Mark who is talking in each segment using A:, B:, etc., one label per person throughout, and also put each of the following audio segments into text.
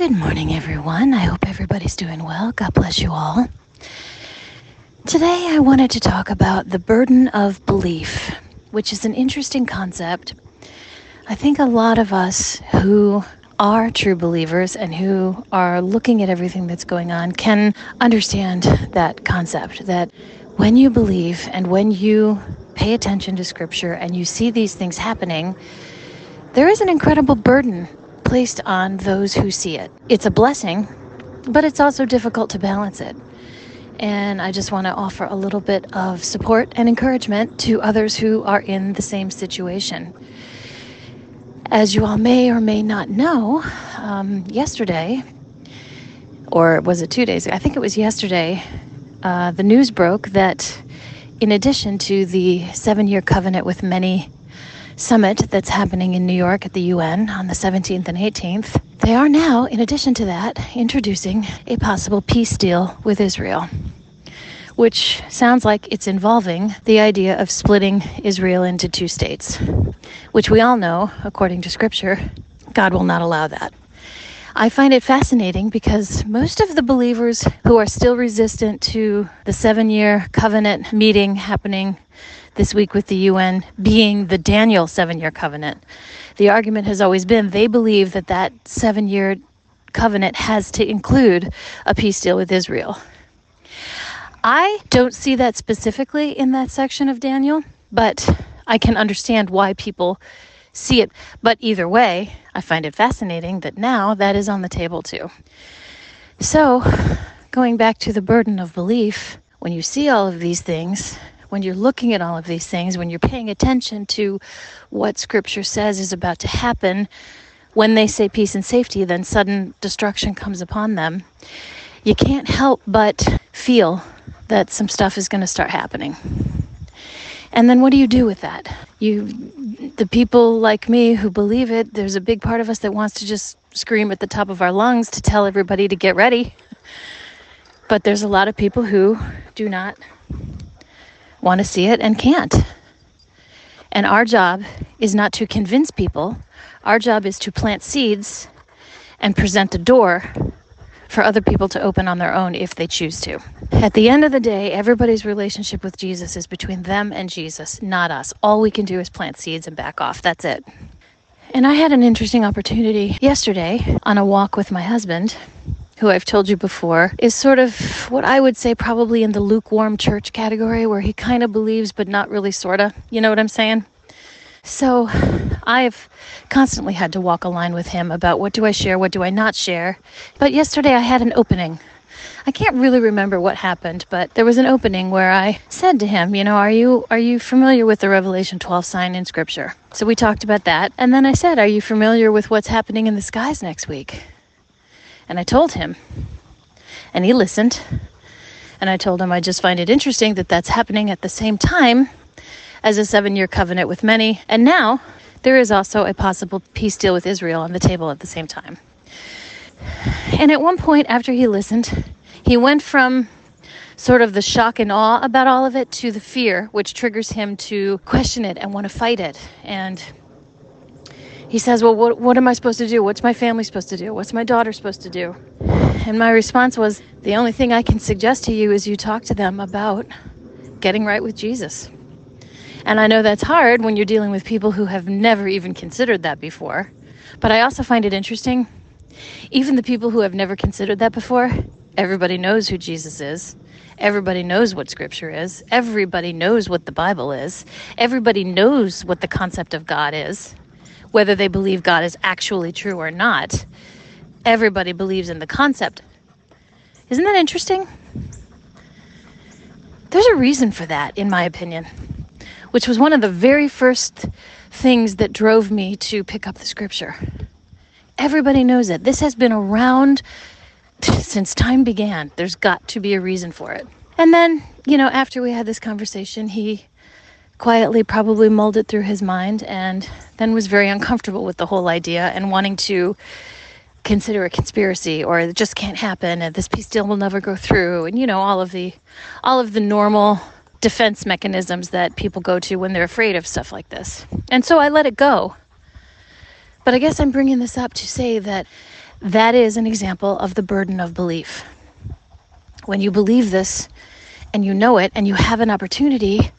A: Good morning, everyone. I hope everybody's doing well. God bless you all. Today, I wanted to talk about the burden of belief, which is an interesting concept. I think a lot of us who are true believers and who are looking at everything that's going on can understand that concept that when you believe and when you pay attention to scripture and you see these things happening, there is an incredible burden placed on those who see it. It's a blessing, but it's also difficult to balance it. And I just want to offer a little bit of support and encouragement to others who are in the same situation. As you all may or may not know, um, yesterday, or was it two days? ago? I think it was yesterday, uh, the news broke that in addition to the seven year covenant with many summit that's happening in New York at the UN on the 17th and 18th, they are now, in addition to that, introducing a possible peace deal with Israel which sounds like it's involving the idea of splitting Israel into two states, which we all know, according to Scripture, God will not allow that. I find it fascinating because most of the believers who are still resistant to the seven year covenant meeting happening this week with the UN being the Daniel seven year covenant, the argument has always been they believe that that seven year covenant has to include a peace deal with Israel. I don't see that specifically in that section of Daniel, but I can understand why people see it. But either way, I find it fascinating that now that is on the table too. So, going back to the burden of belief, when you see all of these things, when you're looking at all of these things, when you're paying attention to what Scripture says is about to happen, when they say peace and safety, then sudden destruction comes upon them. You can't help but feel that some stuff is going to start happening. And then what do you do with that? You the people like me who believe it, there's a big part of us that wants to just scream at the top of our lungs to tell everybody to get ready. But there's a lot of people who do not want to see it and can't. And our job is not to convince people. Our job is to plant seeds and present a door for other people to open on their own if they choose to. At the end of the day, everybody's relationship with Jesus is between them and Jesus, not us. All we can do is plant seeds and back off. That's it. And I had an interesting opportunity yesterday on a walk with my husband, who I've told you before, is sort of what I would say probably in the lukewarm church category, where he kind of believes, but not really, sort of. You know what I'm saying? So I've constantly had to walk a line with him about what do I share, what do I not share. But yesterday I had an opening. I can't really remember what happened, but there was an opening where I said to him, you know, are you are you familiar with the Revelation 12 sign in scripture? So we talked about that, and then I said, are you familiar with what's happening in the skies next week? And I told him. And he listened. And I told him I just find it interesting that that's happening at the same time as a seven year covenant with many. And now there is also a possible peace deal with Israel on the table at the same time. And at one point, after he listened, he went from sort of the shock and awe about all of it to the fear, which triggers him to question it and want to fight it. And he says, Well, what, what am I supposed to do? What's my family supposed to do? What's my daughter supposed to do? And my response was, The only thing I can suggest to you is you talk to them about getting right with Jesus. And I know that's hard when you're dealing with people who have never even considered that before. But I also find it interesting. Even the people who have never considered that before, everybody knows who Jesus is. Everybody knows what scripture is. Everybody knows what the Bible is. Everybody knows what the concept of God is. Whether they believe God is actually true or not, everybody believes in the concept. Isn't that interesting? There's a reason for that, in my opinion which was one of the very first things that drove me to pick up the scripture. Everybody knows it. This has been around since time began. There's got to be a reason for it. And then, you know, after we had this conversation, he quietly probably mulled it through his mind and then was very uncomfortable with the whole idea and wanting to consider a conspiracy or it just can't happen and this peace deal will never go through and you know all of the all of the normal defense mechanisms that people go to when they're afraid of stuff like this. And so I let it go. But I guess I'm bringing this up to say that That is an example of the burden of belief. When you believe this and you know it and you have an opportunity,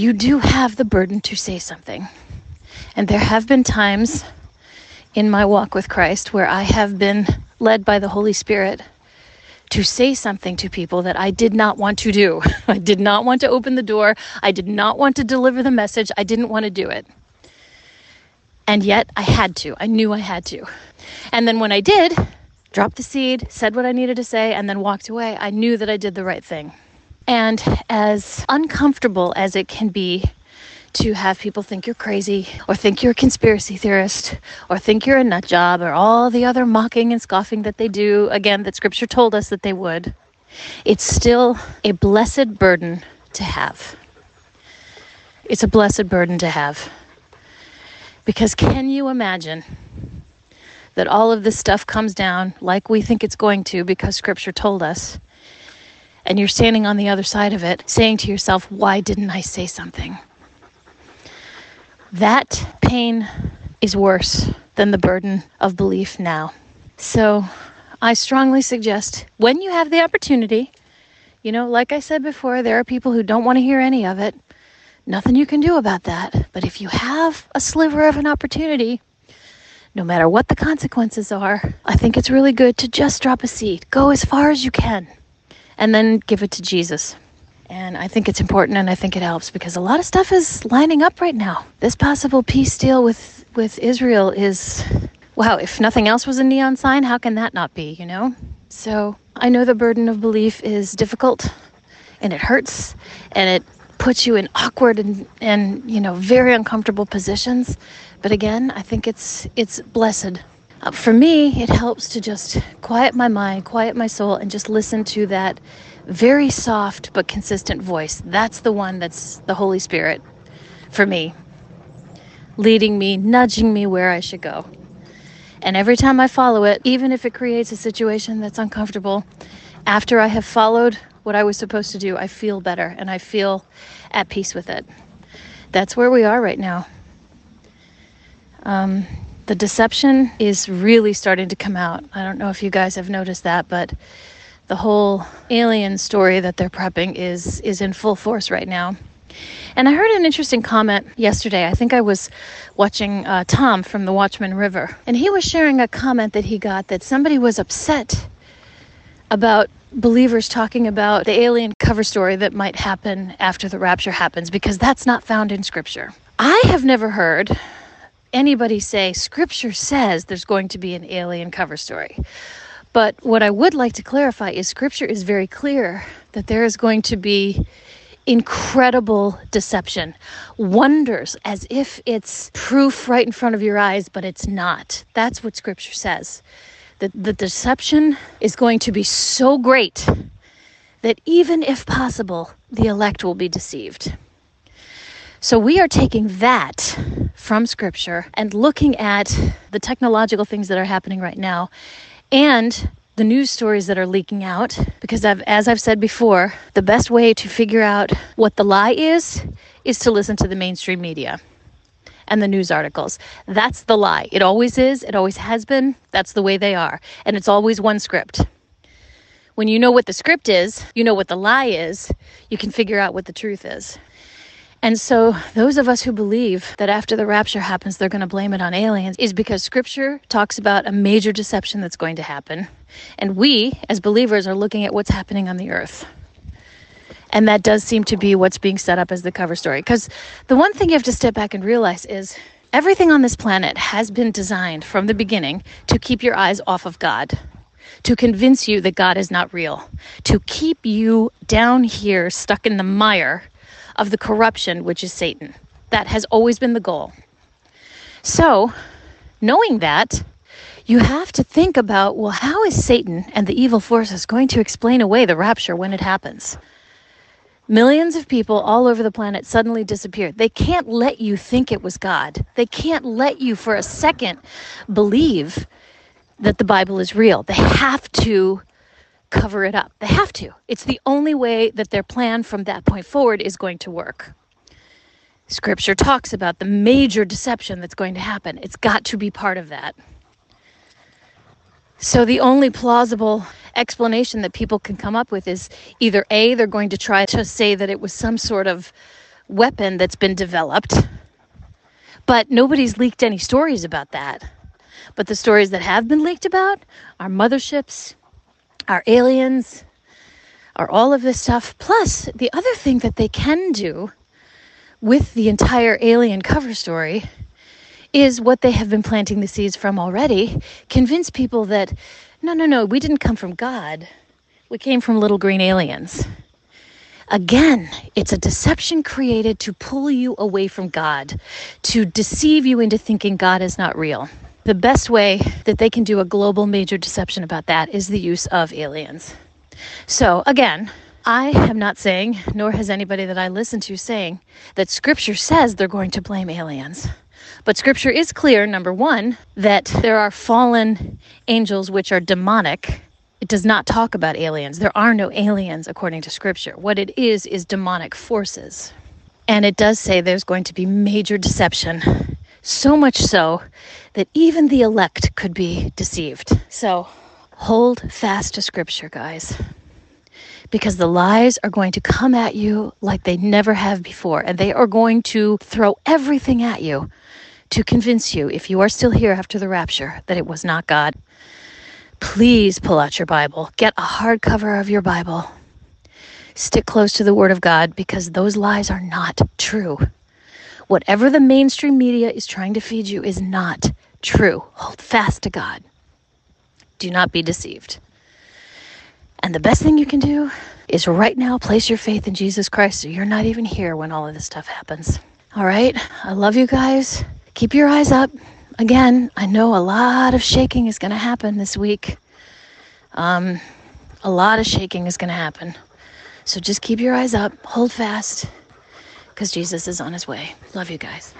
A: you do have the burden to say something. And there have been times in my walk with Christ where I have been led by the Holy Spirit to say something to people that I did not want to do. I did not want to open the door. I did not want to deliver the message. I didn't want to do it. And yet I had to. I knew I had to. And then when I did, dropped the seed, said what I needed to say, and then walked away, I knew that I did the right thing. And as uncomfortable as it can be to have people think you're crazy or think you're a conspiracy theorist or think you're a nut job or all the other mocking and scoffing that they do, again, that scripture told us that they would, it's still a blessed burden to have. It's a blessed burden to have. Because can you imagine that all of this stuff comes down like we think it's going to because scripture told us? And you're standing on the other side of it saying to yourself, why didn't I say something? That pain is worse than the burden of belief now. So I strongly suggest when you have the opportunity, you know, like I said before, there are people who don't want to hear any of it. Nothing you can do about that. But if you have a sliver of an opportunity, no matter what the consequences are, I think it's really good to just drop a seed. Go as far as you can and then give it to Jesus. And I think it's important and I think it helps because a lot of stuff is lining up right now. This possible peace deal with, with Israel is, wow, if nothing else was a neon sign, how can that not be, you know? So I know the burden of belief is difficult and it hurts and it puts you in awkward and, and you know, very uncomfortable positions. But again, I think it's, it's blessed uh, for me, it helps to just quiet my mind, quiet my soul, and just listen to that very soft but consistent voice. That's the one that's the Holy Spirit for me, leading me, nudging me where I should go. And every time I follow it, even if it creates a situation that's uncomfortable, after I have followed what I was supposed to do, I feel better and I feel at peace with it. That's where we are right now. Um, the deception is really starting to come out. I don't know if you guys have noticed that, but the whole alien story that they're prepping is is in full force right now. And I heard an interesting comment yesterday. I think I was watching uh, Tom from the Watchman River, and he was sharing a comment that he got that somebody was upset about believers talking about the alien cover story that might happen after the rapture happens because that's not found in Scripture. I have never heard anybody say scripture says there's going to be an alien cover story. But what I would like to clarify is scripture is very clear that there is going to be incredible deception, wonders as if it's proof right in front of your eyes, but it's not. That's what scripture says. That the deception is going to be so great that even if possible, the elect will be deceived. So we are taking that from scripture and looking at the technological things that are happening right now and the news stories that are leaking out because I've, as I've said before, the best way to figure out what the lie is is to listen to the mainstream media and the news articles. That's the lie. It always is, it always has been. That's the way they are. And it's always one script. When you know what the script is, you know what the lie is, you can figure out what the truth is. And so, those of us who believe that after the rapture happens, they're going to blame it on aliens is because scripture talks about a major deception that's going to happen. And we, as believers, are looking at what's happening on the earth. And that does seem to be what's being set up as the cover story. Because the one thing you have to step back and realize is everything on this planet has been designed from the beginning to keep your eyes off of God to convince you that God is not real, to keep you down here stuck in the mire of the corruption which is Satan. That has always been the goal. So, knowing that, you have to think about well, how is Satan and the evil forces going to explain away the rapture when it happens? Millions of people all over the planet suddenly disappeared. They can't let you think it was God. They can't let you for a second believe that the Bible is real. They have to cover it up. They have to. It's the only way that their plan from that point forward is going to work. Scripture talks about the major deception that's going to happen. It's got to be part of that. So the only plausible explanation that people can come up with is either A, they're going to try to say that it was some sort of weapon that's been developed, but nobody's leaked any stories about that. But the stories that have been leaked about are motherships, are aliens, are all of this stuff. Plus, the other thing that they can do with the entire alien cover story is what they have been planting the seeds from already convince people that no, no, no, we didn't come from God. We came from little green aliens. Again, it's a deception created to pull you away from God, to deceive you into thinking God is not real. The best way that they can do a global major deception about that is the use of aliens. So, again, I am not saying, nor has anybody that I listen to saying, that scripture says they're going to blame aliens. But scripture is clear, number one, that there are fallen angels which are demonic. It does not talk about aliens. There are no aliens according to scripture. What it is, is demonic forces. And it does say there's going to be major deception. So much so that even the elect could be deceived. So hold fast to scripture, guys because the lies are going to come at you like they never have before, and they are going to throw everything at you to convince you, if you are still here after the rapture, that it was not God. Please pull out your Bible, get a hardcover of your Bible. Stick close to the Word of God because those lies are not true. Whatever the mainstream media is trying to feed you is not true. Hold fast to God. Do not be deceived. And the best thing you can do is right now place your faith in Jesus Christ so you're not even here when all of this stuff happens. All right? I love you guys. Keep your eyes up. Again, I know a lot of shaking is going to happen this week. Um, a lot of shaking is going to happen. So just keep your eyes up, hold fast, because Jesus is on his way. Love you guys.